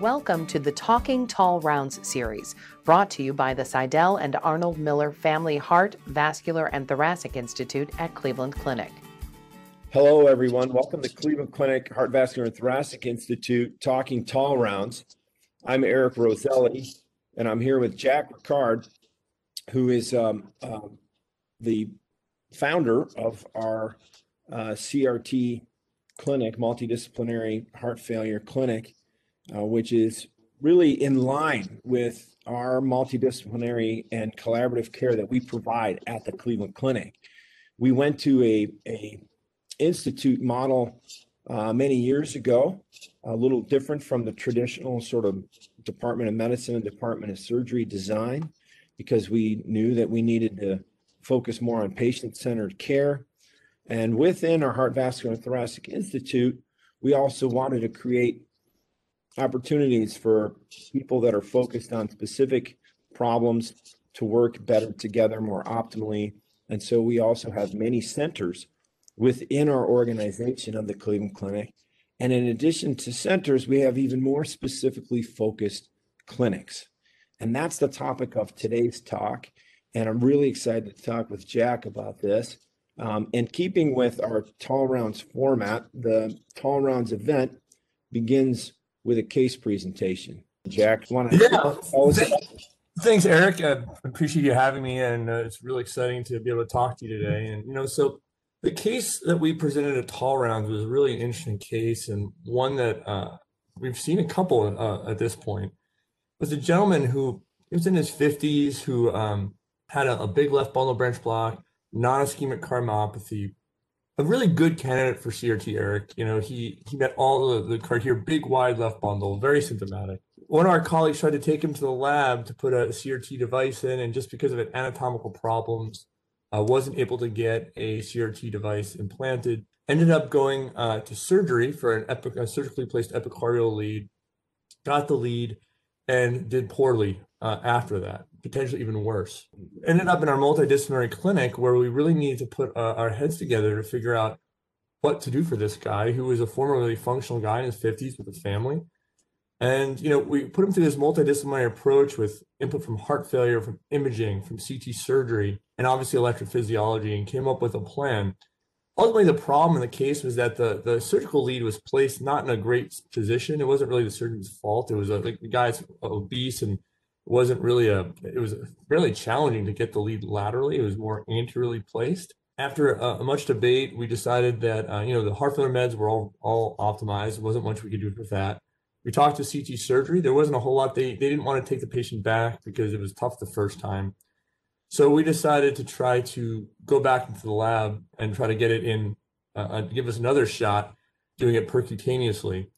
Welcome to the Talking Tall Rounds series, brought to you by the Sydell and Arnold Miller Family Heart, Vascular, and Thoracic Institute at Cleveland Clinic. Hello, everyone. Welcome to Cleveland Clinic Heart, Vascular, and Thoracic Institute Talking Tall Rounds. I'm Eric Roselli, and I'm here with Jack Rickard, who is um, um, the founder of our uh, CRT clinic, multidisciplinary heart failure clinic uh, which is really in line with our multidisciplinary and collaborative care that we provide at the Cleveland Clinic. We went to a, a institute model uh, many years ago, a little different from the traditional sort of Department of Medicine and Department of Surgery design, because we knew that we needed to focus more on patient-centered care. And within our Heart Vascular and Thoracic Institute, we also wanted to create opportunities for people that are focused on specific problems to work better together more optimally. And so we also have many centers within our organization of the Cleveland Clinic. And in addition to centers, we have even more specifically focused clinics. And that's the topic of today's talk. And I'm really excited to talk with Jack about this. Um, and keeping with our Tall Rounds format, the Tall Rounds event begins with a case presentation. Jack, want to? Yeah. Thanks, Eric. I appreciate you having me, and uh, it's really exciting to be able to talk to you today. And you know, so the case that we presented at Tall Rounds was really an interesting case, and one that uh, we've seen a couple uh, at this point. It was a gentleman who was in his 50s who um, had a, a, big left bundle branch block, non-ischemic cardiomyopathy, a really good candidate for CRT, Eric. You know, he he met all the, the card here, big wide left bundle, very symptomatic. One of our colleagues tried to take him to the lab to put a CRT device in, and just because of anatomical problems, uh, wasn't able to get a CRT device implanted. Ended up going uh, to surgery for an epic, a surgically placed epicardial lead. Got the lead, and did poorly uh, after that potentially even worse. Ended up in our multidisciplinary clinic where we really needed to put uh, our heads together to figure out what to do for this guy who was a formerly functional guy in his 50s with a family. And, you know, we put him through this multidisciplinary approach with input from heart failure, from imaging, from CT surgery, and obviously electrophysiology, and came up with a plan. Ultimately, the problem in the case was that the, the surgical lead was placed not in a great position. It wasn't really the surgeon's fault. It was a, like the guy's obese and wasn't really a it was fairly challenging to get the lead laterally. It was more anteriorly placed. After a much debate we decided that uh, you know the heart failure meds were all all optimized. There wasn't much we could do with that. We talked to ct surgery. There wasn't a whole lot. They, they didn't want to take the patient back because it was tough the first time so we decided to try to go back into the lab and try to get it in uh, uh give us another shot doing it percutaneously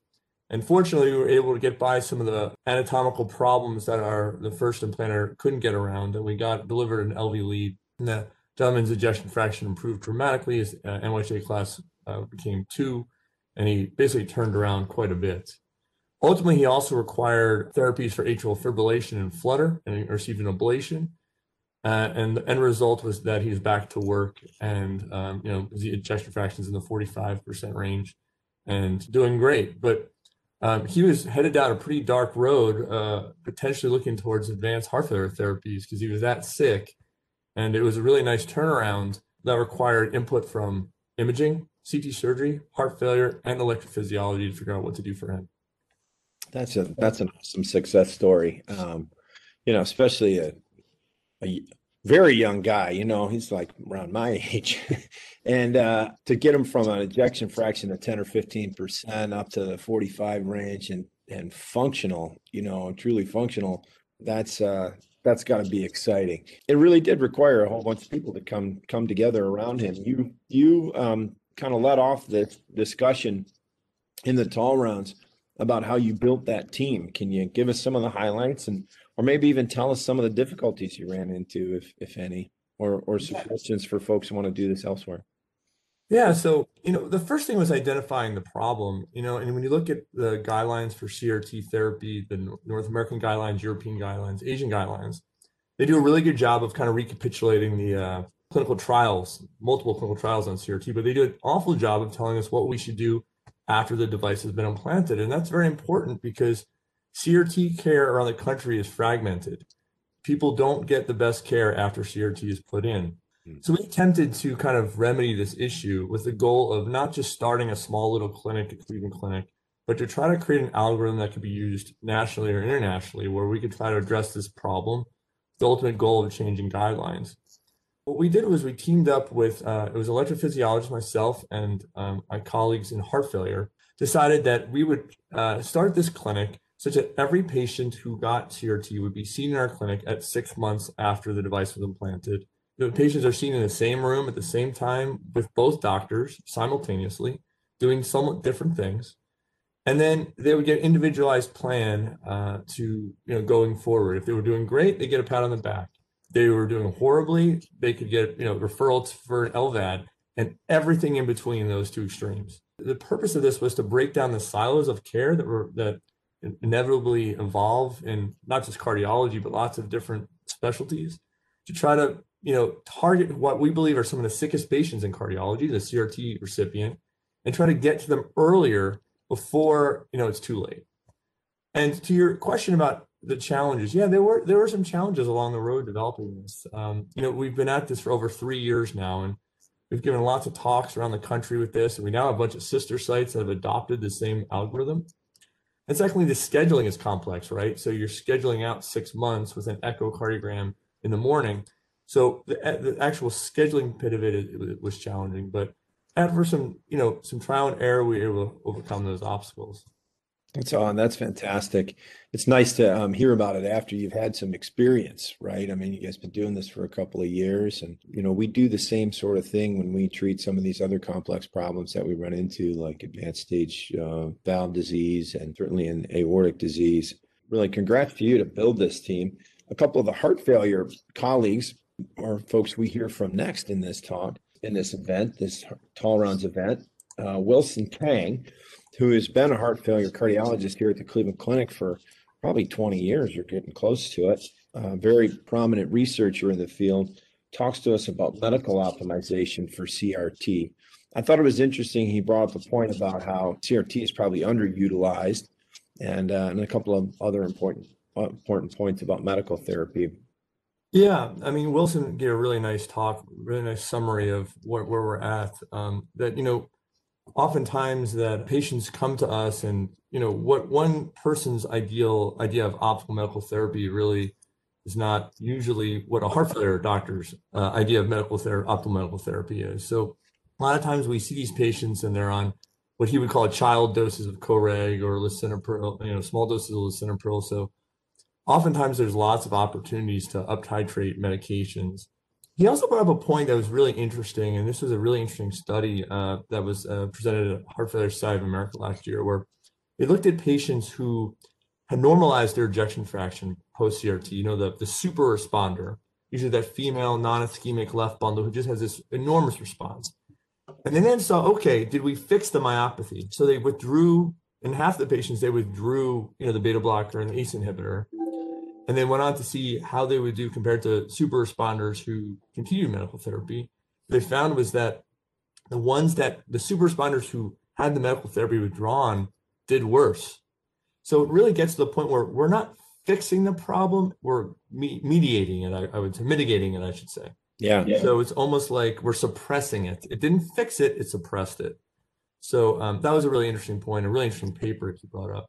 and fortunately, we were able to get by some of the anatomical problems that our the first implanter couldn't get around, and we got delivered an LV lead. And the gentleman's ejection fraction improved dramatically. His uh, NYHA class uh, became two, and he basically turned around quite a bit. Ultimately, he also required therapies for atrial fibrillation and flutter, and received an ablation. Uh, and the end result was that he's back to work, and um, you know the ejection fractions in the 45% range, and doing great. But um, he was headed down a pretty dark road, uh, potentially looking towards advanced heart failure therapies because he was that sick. And it was a really nice turnaround that required input from imaging, CT surgery, heart failure, and electrophysiology to figure out what to do for him. That's a that's an awesome success story. Um, you know, especially a, a very young guy. You know, he's like around my age, and uh, to get him from an ejection fraction of ten or fifteen percent up to the forty-five range and and functional, you know, truly functional. That's uh, that's got to be exciting. It really did require a whole bunch of people to come come together around him. You you um, kind of let off the discussion in the tall rounds about how you built that team. Can you give us some of the highlights and or maybe even tell us some of the difficulties you ran into, if if any, or or suggestions for folks who want to do this elsewhere. Yeah, so you know, the first thing was identifying the problem. You know, and when you look at the guidelines for CRT therapy, the North American guidelines, European guidelines, Asian guidelines, they do a really good job of kind of recapitulating the uh, clinical trials, multiple clinical trials on CRT, but they do an awful job of telling us what we should do after the device has been implanted, and that's very important because CRT care around the country is fragmented. People don't get the best care after CRT is put in. Hmm. So we attempted to kind of remedy this issue with the goal of not just starting a small little clinic, a Cleveland clinic, but to try to create an algorithm that could be used nationally or internationally where we could try to address this problem, the ultimate goal of changing guidelines. What we did was we teamed up with, uh, it was electrophysiologist, myself, and um, my colleagues in heart failure, decided that we would uh, start this clinic such that every patient who got CRT would be seen in our clinic at six months after the device was implanted. The patients are seen in the same room at the same time with both doctors simultaneously, doing somewhat different things. And then they would get individualized plan uh, to you know going forward. If they were doing great, they get a pat on the back. They were doing horribly, they could get you know referrals for an LVAD and everything in between those two extremes. The purpose of this was to break down the silos of care that were that inevitably evolve in not just cardiology but lots of different specialties to try to you know target what we believe are some of the sickest patients in cardiology the crt recipient and try to get to them earlier before you know it's too late. And to your question about the challenges yeah there were there were some challenges along the road developing this. Um, you know we've been at this for over three years now and we've given lots of talks around the country with this and we now have a bunch of sister sites that have adopted the same algorithm and secondly, the scheduling is complex, right? So you're scheduling out six months with an echocardiogram in the morning. So the, the actual scheduling bit of it, it was challenging, but after some, you know, some trial and error, we were able to overcome those obstacles. That's on. That's fantastic. It's nice to um, hear about it after you've had some experience, right? I mean, you guys been doing this for a couple of years, and you know, we do the same sort of thing when we treat some of these other complex problems that we run into, like advanced stage uh, valve disease and certainly in aortic disease. Really, congrats to you to build this team. A couple of the heart failure colleagues or folks we hear from next in this talk, in this event, this Tall Rounds event, uh, Wilson Tang who has been a heart failure cardiologist here at the Cleveland Clinic for probably 20 years. You're getting close to it. A very prominent researcher in the field talks to us about medical optimization for CRT. I thought it was interesting. He brought up a point about how CRT is probably underutilized, and uh, and a couple of other important uh, important points about medical therapy. Yeah, I mean Wilson gave a really nice talk, really nice summary of where, where we're at. Um, that you know oftentimes that patients come to us and you know what one person's ideal idea of optimal medical therapy really is not usually what a heart failure doctor's uh, idea of medical therapy optimal medical therapy is. So a lot of times we see these patients and they're on what he would call child doses of coreg or lisinopril you know small doses of lisinopril. So oftentimes there's lots of opportunities to up titrate medications he also brought up a point that was really interesting, and this was a really interesting study uh, that was uh, presented at Heart Failure Society of America last year, where they looked at patients who had normalized their ejection fraction post CRT. You know, the the super responder, usually that female non-ischemic left bundle who just has this enormous response. And they then saw, okay, did we fix the myopathy? So they withdrew in half the patients, they withdrew, you know, the beta blocker and the ACE inhibitor and then went on to see how they would do compared to super responders who continued medical therapy. They found was that the ones that the super responders who had the medical therapy withdrawn did worse. So it really gets to the point where we're not fixing the problem, we're me- mediating it, I, I, would say, mitigating it, I should say. Yeah. So it's almost like we're suppressing it. It didn't fix it, it suppressed it. So um, that was a really interesting point, a really interesting paper you brought up.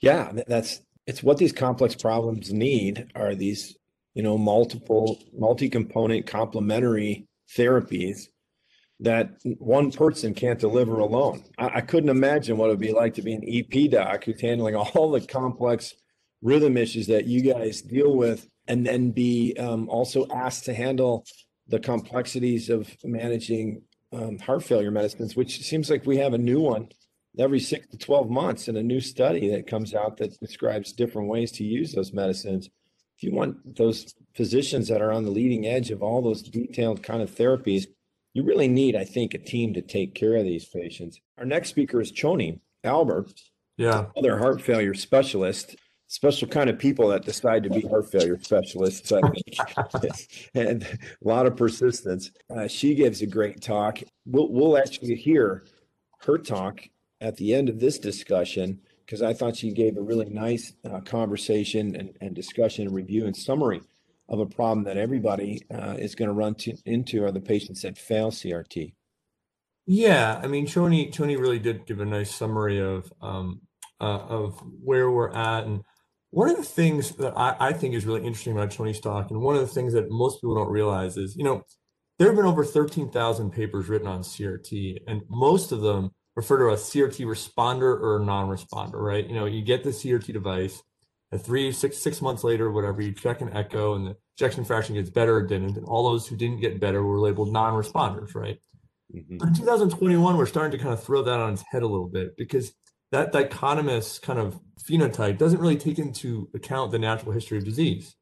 Yeah, that's it's what these complex problems need are these you know multiple multi-component complementary therapies that one person can't deliver alone. I, I, couldn't imagine what it would be like to be an ep doc who's handling all the complex rhythm issues that you guys deal with and then be um, also asked to handle the complexities of managing um, heart failure medicines which seems like we have a new one every six to 12 months in a new study that comes out that describes different ways to use those medicines. If you want those physicians that are on the leading edge of all those detailed kind of therapies, you really need, I think, a team to take care of these patients. Our next speaker is Choni Albert, yeah, other heart failure specialist. Special kind of people that decide to be heart failure specialists, I think, and a lot of persistence. Uh, she gives a great talk. We'll, we'll actually hear her talk at the end of this discussion because I thought she gave a really nice uh, conversation and, and discussion and review and summary of a problem that everybody uh, is going to run into are the patients that fail CRT. Yeah, I mean, Tony Tony really did give a nice summary of um, uh, of where we're at, and one of the things that I, I think is really interesting about Tony's talk, and one of the things that most people don't realize is, you know, there have been over thirteen thousand papers written on CRT, and most of them refer to a CRT responder or non-responder, right? You know, you get the CRT device, and three, six, six months later, whatever, you check an echo, and the ejection fraction gets better or didn't, and all those who didn't get better were labeled non-responders, right? Mm-hmm. In 2021, we're starting to kind of throw that on its head a little bit because that dichotomous kind of phenotype doesn't really take into account the natural history of disease.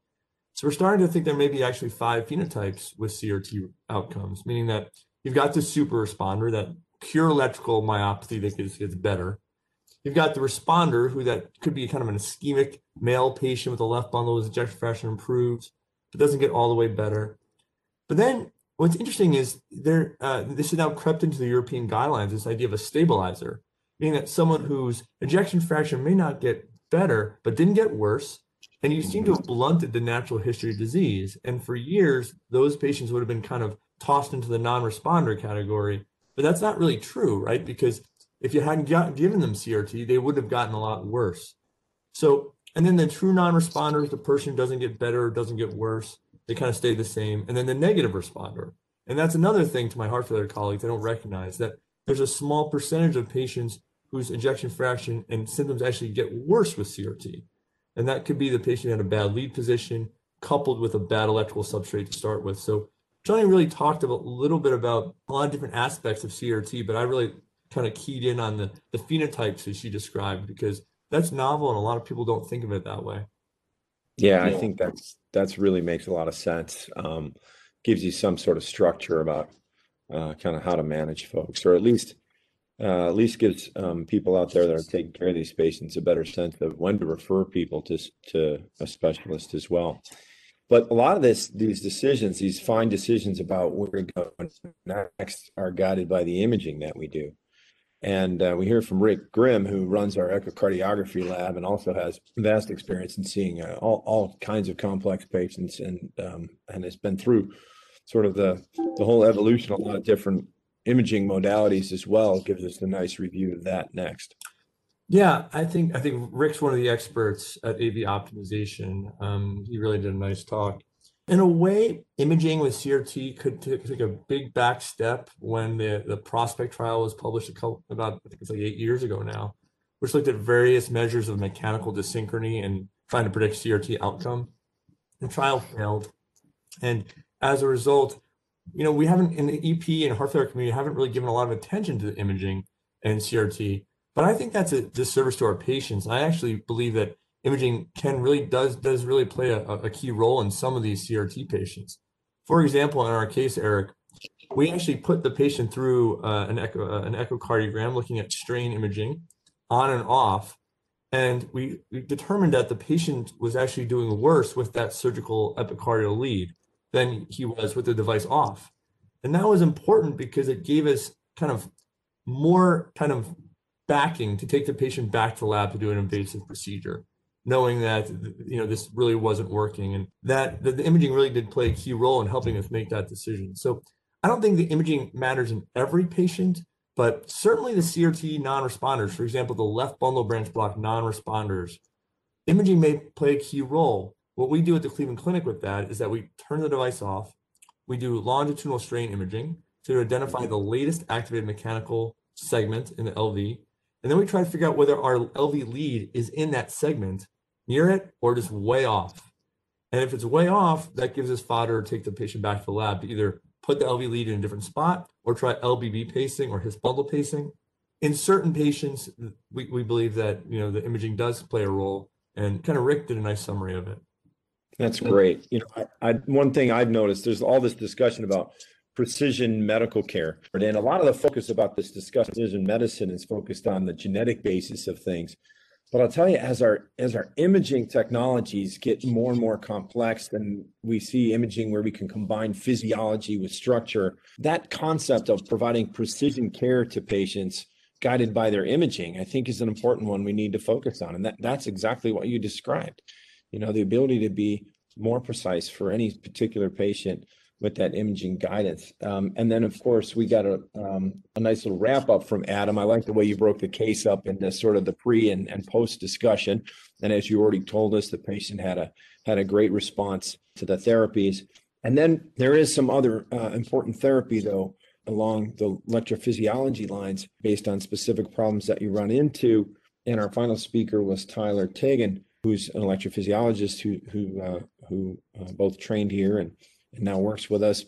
So we're starting to think there may be actually five phenotypes with CRT outcomes, meaning that you've got the super responder, that pure electrical myopathy that gets, gets better. You've got the responder, who that could be kind of an ischemic male patient with a left bundle whose ejection fraction improves, but doesn't get all the way better. But then what's interesting is there uh, this has now crept into the European guidelines, this idea of a stabilizer, meaning that someone whose ejection fraction may not get better, but didn't get worse, and you seem to have blunted the natural history of disease. And for years, those patients would have been kind of tossed into the non-responder category. But that's not really true, right? Because if you hadn't got, given them CRT, they would have gotten a lot worse. So, and then the true non-responders, the person doesn't get better doesn't get worse they kind of stay the same. And then the negative responder. And that's another thing to my heart failure colleagues I don't recognize that there's a small percentage of patients whose ejection fraction and symptoms actually get worse with CRT. And that could be the patient had a bad lead position coupled with a bad electrical substrate to start with. So Johnny really talked a little bit about a lot of different aspects of CRT, but I really kind of keyed in on the, the phenotypes that she described because that's novel and a lot of people don't think of it that way. Yeah, I think that's that's really makes a lot of sense. Um, gives you some sort of structure about uh, kind of how to manage folks, or at least uh, at least gives um, people out there that are taking care of these patients a better sense of when to refer people to to a specialist as well. But a lot of this, these decisions, these fine decisions about where to go next, are guided by the imaging that we do. And uh, we hear from Rick Grimm, who runs our echocardiography lab and also has vast experience in seeing uh, all, all kinds of complex patients and um, and has been through sort of the, the whole evolution, a lot of different imaging modalities as well. Gives us a nice review of that next. Yeah, I think I think Rick's one of the experts at AV optimization. Um, he really did a nice talk in a way, imaging with CRT could t- take a big back step when the, the prospect trial was published couple, about, I think it's like eight years ago now, which looked at various measures of mechanical dyssynchrony and trying to predict CRT outcome. The trial failed. And as a result, you know, we haven't in the EP and heart failure community haven't really given a lot of attention to the imaging and CRT. But I think that's a disservice to our patients. I actually believe that imaging can really does does really play a, a key role in some of these CRT patients. For example, in our case, Eric, we actually put the patient through uh, an echo uh, an echocardiogram looking at strain imaging on and off and we, we, determined that the patient was actually doing worse with that surgical epicardial lead than he was with the device off and that was important because it gave us kind of more kind of backing to take the patient back to the lab to do an invasive procedure knowing that you know this really wasn't working and that, that the imaging really did play a key role in helping us make that decision. So i don't think the imaging matters in every patient but certainly the crt non-responders for example the left bundle branch block non-responders imaging may play a key role. What we do at the cleveland clinic with that is that we turn the device off we do longitudinal strain imaging to identify the latest activated mechanical segment in the lv and then we try to figure out whether our lv lead is in that segment near it or just way off. And if it's way off, that gives us fodder to take the patient back to the lab to either put the LV lead in a different spot or try LBB pacing or His bundle pacing. In certain patients, we, we believe that you know the imaging does play a role, and kind of Rick did a nice summary of it. That's great. You know, I, I, one thing I've noticed there's all this discussion about precision medical care, and a lot of the focus about this discussion precision medicine is focused on the genetic basis of things. But I'll tell you, as our as our imaging technologies get more and more complex, and we see imaging where we can combine physiology with structure, that concept of providing precision care to patients guided by their imaging, I think is an important one we need to focus on. And that, that's exactly what you described. You know, the ability to be more precise for any particular patient with that imaging guidance. Um, and then, of course, we got a, um, a nice little wrap up from Adam. I like the way you broke the case up into sort of the pre and, and post discussion. And as you already told us, the patient had a had a great response to the therapies. And then there is some other uh, important therapy, though, along the electrophysiology lines based on specific problems that you run into. And our final speaker was Tyler Taigen, who's an electrophysiologist who who uh, who uh, both trained here and, and now works with us,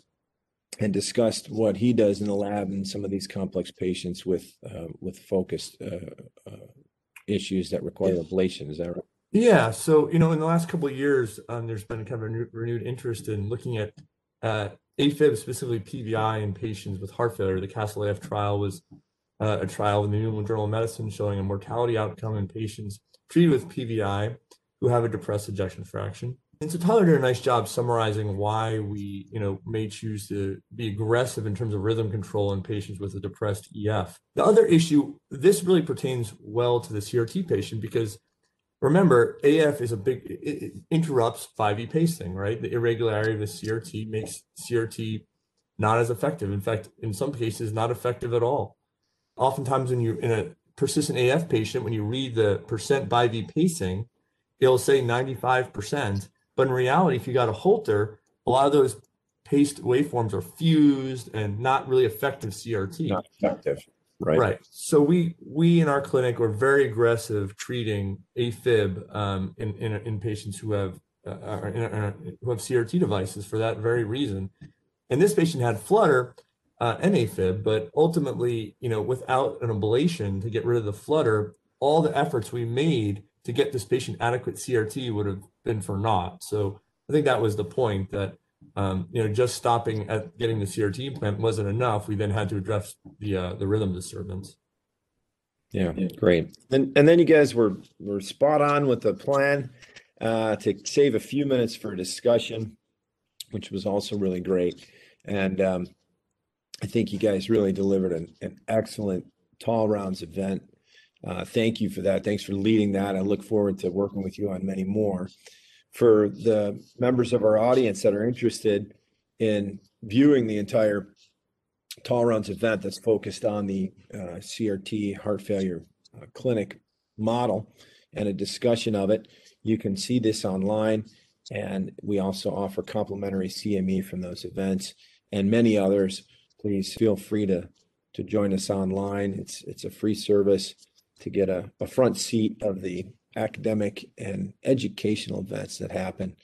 and discussed what he does in the lab and some of these complex patients with uh, with focused uh, uh, issues that require ablation. Is that right? Yeah. So, you know, in the last couple of years, um, there's been kind of a renewed interest in looking at uh, AFib, specifically PVI, in patients with heart failure. The Castle AF trial was uh, a trial in the New England Journal of Medicine showing a mortality outcome in patients treated with PVI who have a depressed ejection fraction. And so Tyler did a nice job summarizing why we, you know, may choose to be aggressive in terms of rhythm control in patients with a depressed EF. The other issue, this really pertains well to the CRT patient because remember, AF is a big, it, interrupts BiV pacing, right? The irregularity of the CRT makes CRT not as effective. In fact, in some cases, not effective at all. Oftentimes, when you're in a persistent AF patient, when you read the percent by V pacing, it'll say 95%. But in reality, if you got a Holter, a lot of those paced waveforms are fused and not really effective CRT. Not effective. Right. Right. So we we in our clinic are very aggressive treating AFib um, in, in in patients who have uh, uh in, uh, who have CRT devices for that very reason. And this patient had flutter uh, and AFib, but ultimately, you know, without an ablation to get rid of the flutter, all the efforts we made to get this patient adequate CRT would have been for naught. So I think that was the point that um, you know, just stopping at getting the CRT implant wasn't enough. We then had to address the uh, the rhythm disturbance. Yeah, great. And and then you guys were were spot on with the plan uh, to save a few minutes for discussion, which was also really great. And um, I think you guys really delivered an, an excellent tall rounds event. Uh, thank you for that. Thanks for leading that. I look forward to working with you on many more for the members of our audience that are interested in viewing the entire Tall Rounds event that's focused on the uh, CRT heart failure uh, clinic model and a discussion of it, you can see this online. And we also offer complimentary CME from those events and many others. Please feel free to to join us online. It's it's a free service to get a, a front seat of the academic and educational events that happen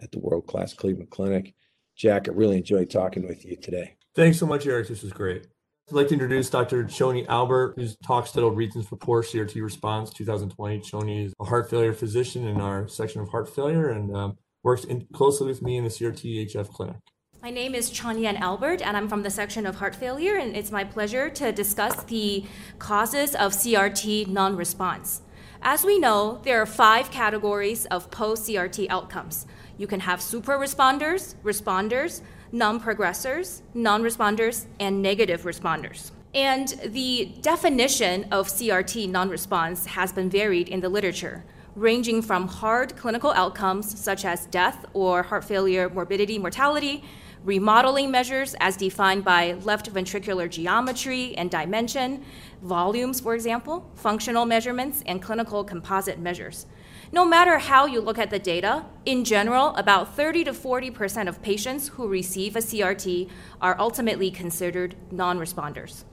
at the World Class Cleveland Clinic. Jack, I really enjoyed talking with you today. Thanks so much, Eric. This was great. I'd like to introduce Dr. Choni Albert, whose talk titled Reasons for Poor CRT Response 2020. Choni is a heart failure physician in our section of heart failure and um, works in, closely with me in the CRT HF clinic. My name is Chonyang Albert, and I'm from the section of heart failure, and it's my pleasure to discuss the causes of CRT non response. As we know, there are five categories of post CRT outcomes. You can have super responders, responders, non progressors, non responders, and negative responders. And the definition of CRT non response has been varied in the literature, ranging from hard clinical outcomes such as death or heart failure morbidity mortality remodeling measures as defined by left ventricular geometry and dimension, volumes, for example, functional measurements, and clinical composite measures. No matter how you look at the data, in general, about 30 to 40% of patients who receive a CRT are ultimately considered non responders.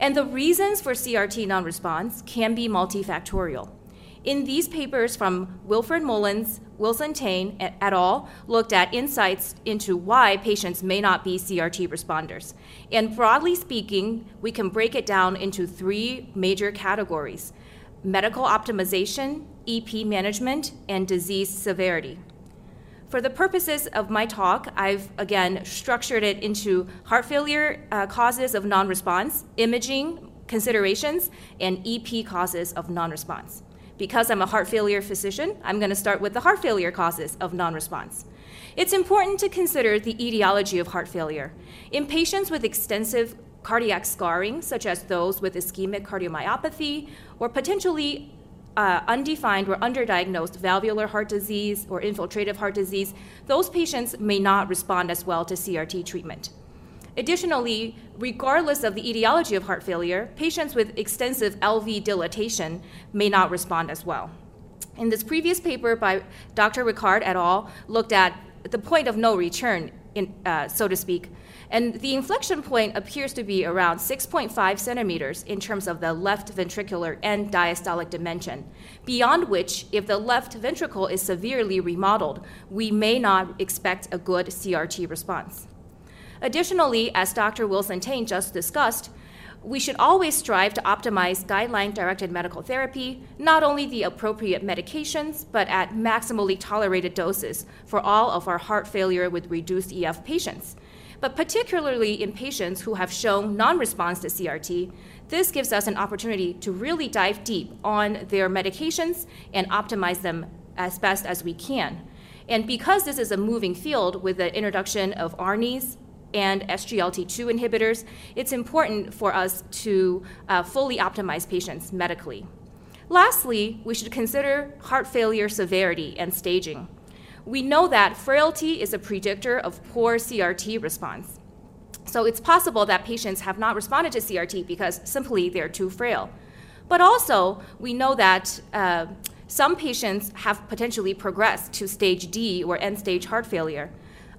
And the reasons for CRT non response can be multifactorial. In these papers from Wilfried Mullens, Wilson Tang et al. looked at insights into why patients may not be CRT responders. And broadly speaking, we can break it down into three major categories medical optimization, EP management, and disease severity. For the purposes of my talk, I've again structured it into heart failure uh, causes of non response, imaging considerations, and EP causes of non response. Because I'm a heart failure physician, I'm going to start with the heart failure causes of non response. It's important to consider the etiology of heart failure. In patients with extensive cardiac scarring, such as those with ischemic cardiomyopathy, or potentially uh, undefined or underdiagnosed valvular heart disease or infiltrative heart disease, those patients may not respond as well to CRT treatment. Additionally, regardless of the etiology of heart failure, patients with extensive LV dilatation may not respond as well. In this previous paper by Dr. Rickard et al., looked at the point of no return, in, uh, so to speak, and the inflection point appears to be around 6.5 centimeters in terms of the left ventricular and diastolic dimension, beyond which, if the left ventricle is severely remodeled, we may not expect a good CRT response. Additionally, as Dr. Wilson Tang just discussed, we should always strive to optimize guideline directed medical therapy, not only the appropriate medications, but at maximally tolerated doses for all of our heart failure with reduced EF patients. But particularly in patients who have shown non response to CRT, this gives us an opportunity to really dive deep on their medications and optimize them as best as we can. And because this is a moving field with the introduction of ARNIs, and SGLT2 inhibitors, it's important for us to uh, fully optimize patients medically. Lastly, we should consider heart failure severity and staging. We know that frailty is a predictor of poor CRT response. So it's possible that patients have not responded to CRT because simply they're too frail. But also, we know that uh, some patients have potentially progressed to stage D or end stage heart failure.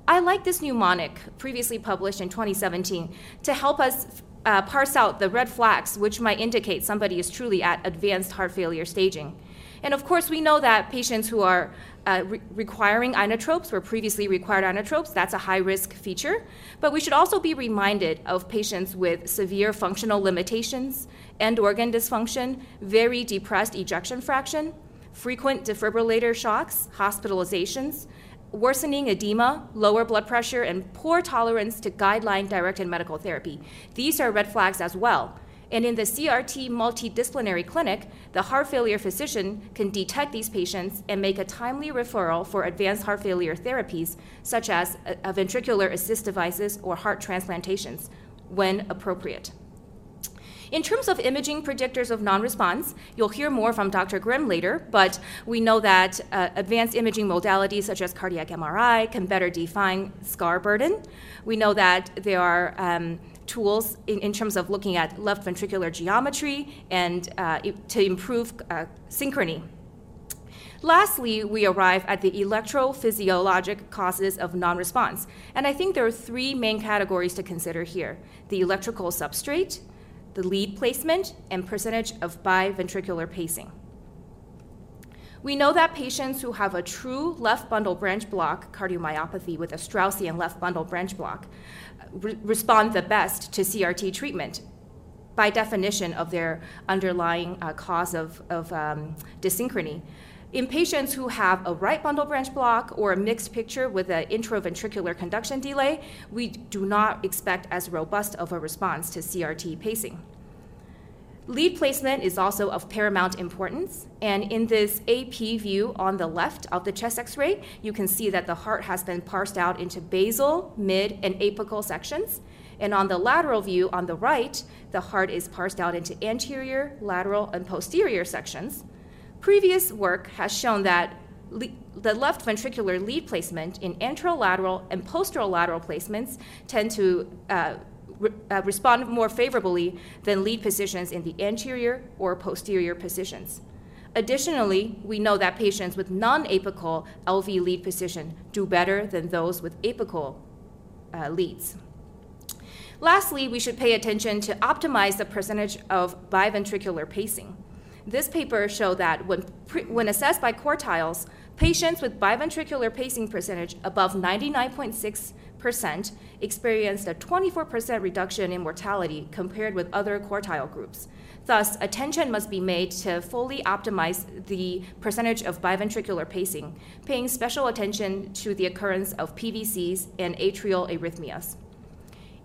I like this mnemonic, previously published in 2017, to help us uh, parse out the red flags which might indicate somebody is truly at advanced heart failure staging. And of course, we know that patients who are uh, re- requiring inotropes or previously required inotropes, that's a high risk feature. But we should also be reminded of patients with severe functional limitations, end organ dysfunction, very depressed ejection fraction, frequent defibrillator shocks, hospitalizations, worsening edema, lower blood pressure, and poor tolerance to guideline directed medical therapy. These are red flags as well. And in the CRT multidisciplinary clinic, the heart failure physician can detect these patients and make a timely referral for advanced heart failure therapies, such as a ventricular assist devices or heart transplantations, when appropriate. In terms of imaging predictors of non response, you'll hear more from Dr. Grimm later, but we know that uh, advanced imaging modalities such as cardiac MRI can better define scar burden. We know that there are um, tools in, in, terms of looking at left ventricular geometry and uh, to improve uh, synchrony. Lastly, we arrive at the electrophysiologic causes of non response. And I think there are three main categories to consider here the electrical substrate, the lead placement, and percentage of biventricular pacing. We know that patients who have a true left bundle branch block cardiomyopathy with a Straussian left bundle branch block re- respond the best to CRT treatment by definition of their underlying uh, cause of, of um, dyssynchrony. In patients who have a right bundle branch block or a mixed picture with an intraventricular conduction delay, we do not expect as robust of a response to CRT pacing. Lead placement is also of paramount importance, and in this AP view on the left of the chest x ray, you can see that the heart has been parsed out into basal, mid, and apical sections. And on the lateral view on the right, the heart is parsed out into anterior, lateral, and posterior sections. Previous work has shown that le- the left ventricular lead placement in anterolateral and posterolateral placements tend to uh, re- uh, respond more favorably than lead positions in the anterior or posterior positions. Additionally, we know that patients with non apical LV lead position do better than those with apical uh, leads. Lastly, we should pay attention to optimize the percentage of biventricular pacing. This paper showed that when, pre- when assessed by quartiles, patients with biventricular pacing percentage above 99.6% experienced a 24% reduction in mortality compared with other quartile groups. Thus, attention must be made to fully optimize the percentage of biventricular pacing, paying special attention to the occurrence of PVCs and atrial arrhythmias.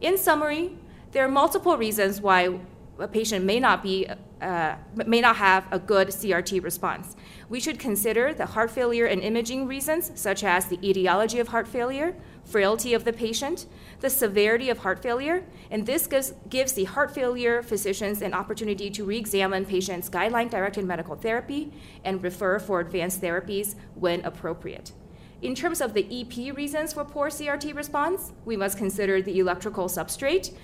In summary, there are multiple reasons why a patient may not be uh, may not have a good CRT response. we should consider the heart failure and imaging reasons, such as the etiology of heart failure, frailty of the patient, the severity of heart failure, and this gives, gives the heart failure physicians an opportunity to re examine patients' guideline directed medical therapy and refer for advanced therapies when appropriate. In terms of the EP reasons for poor CRT response, we must consider the electrical substrate,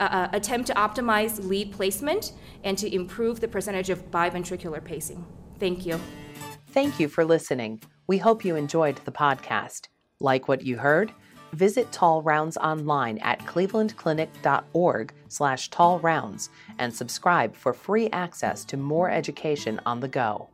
uh, attempt to optimize lead placement, and to improve the percentage of biventricular pacing. Thank you. Thank you for listening. We hope you enjoyed the podcast. Like what you heard? Visit Tall Rounds online at clevelandclinic.org slash tallrounds and subscribe for free access to more education on the go.